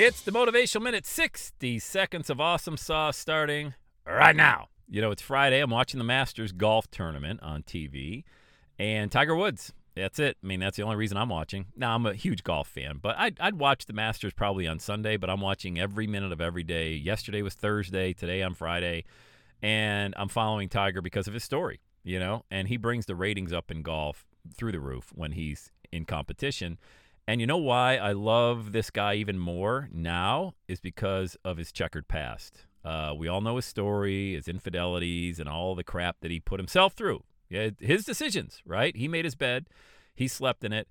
It's the Motivational Minute 60 seconds of awesome sauce starting right now. You know, it's Friday. I'm watching the Masters golf tournament on TV and Tiger Woods. That's it. I mean, that's the only reason I'm watching. Now, I'm a huge golf fan, but I'd, I'd watch the Masters probably on Sunday, but I'm watching every minute of every day. Yesterday was Thursday. Today I'm Friday. And I'm following Tiger because of his story, you know, and he brings the ratings up in golf through the roof when he's in competition. And you know why I love this guy even more now is because of his checkered past. Uh, we all know his story, his infidelities, and all the crap that he put himself through. Yeah, his decisions, right? He made his bed, he slept in it.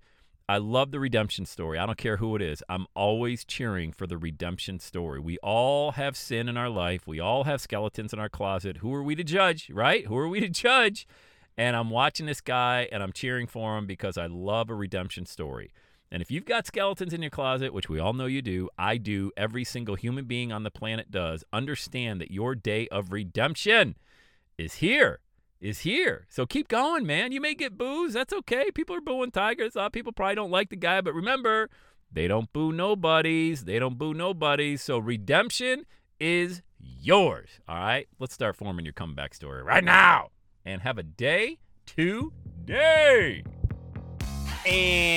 I love the redemption story. I don't care who it is. I'm always cheering for the redemption story. We all have sin in our life. We all have skeletons in our closet. Who are we to judge, right? Who are we to judge? And I'm watching this guy and I'm cheering for him because I love a redemption story. And if you've got skeletons in your closet, which we all know you do, I do, every single human being on the planet does, understand that your day of redemption is here. Is here. So keep going, man. You may get boos. That's okay. People are booing Tigers. A lot of people probably don't like the guy, but remember, they don't boo nobodies. They don't boo nobodies. So redemption is yours. All right? Let's start forming your comeback story right now and have a day today. And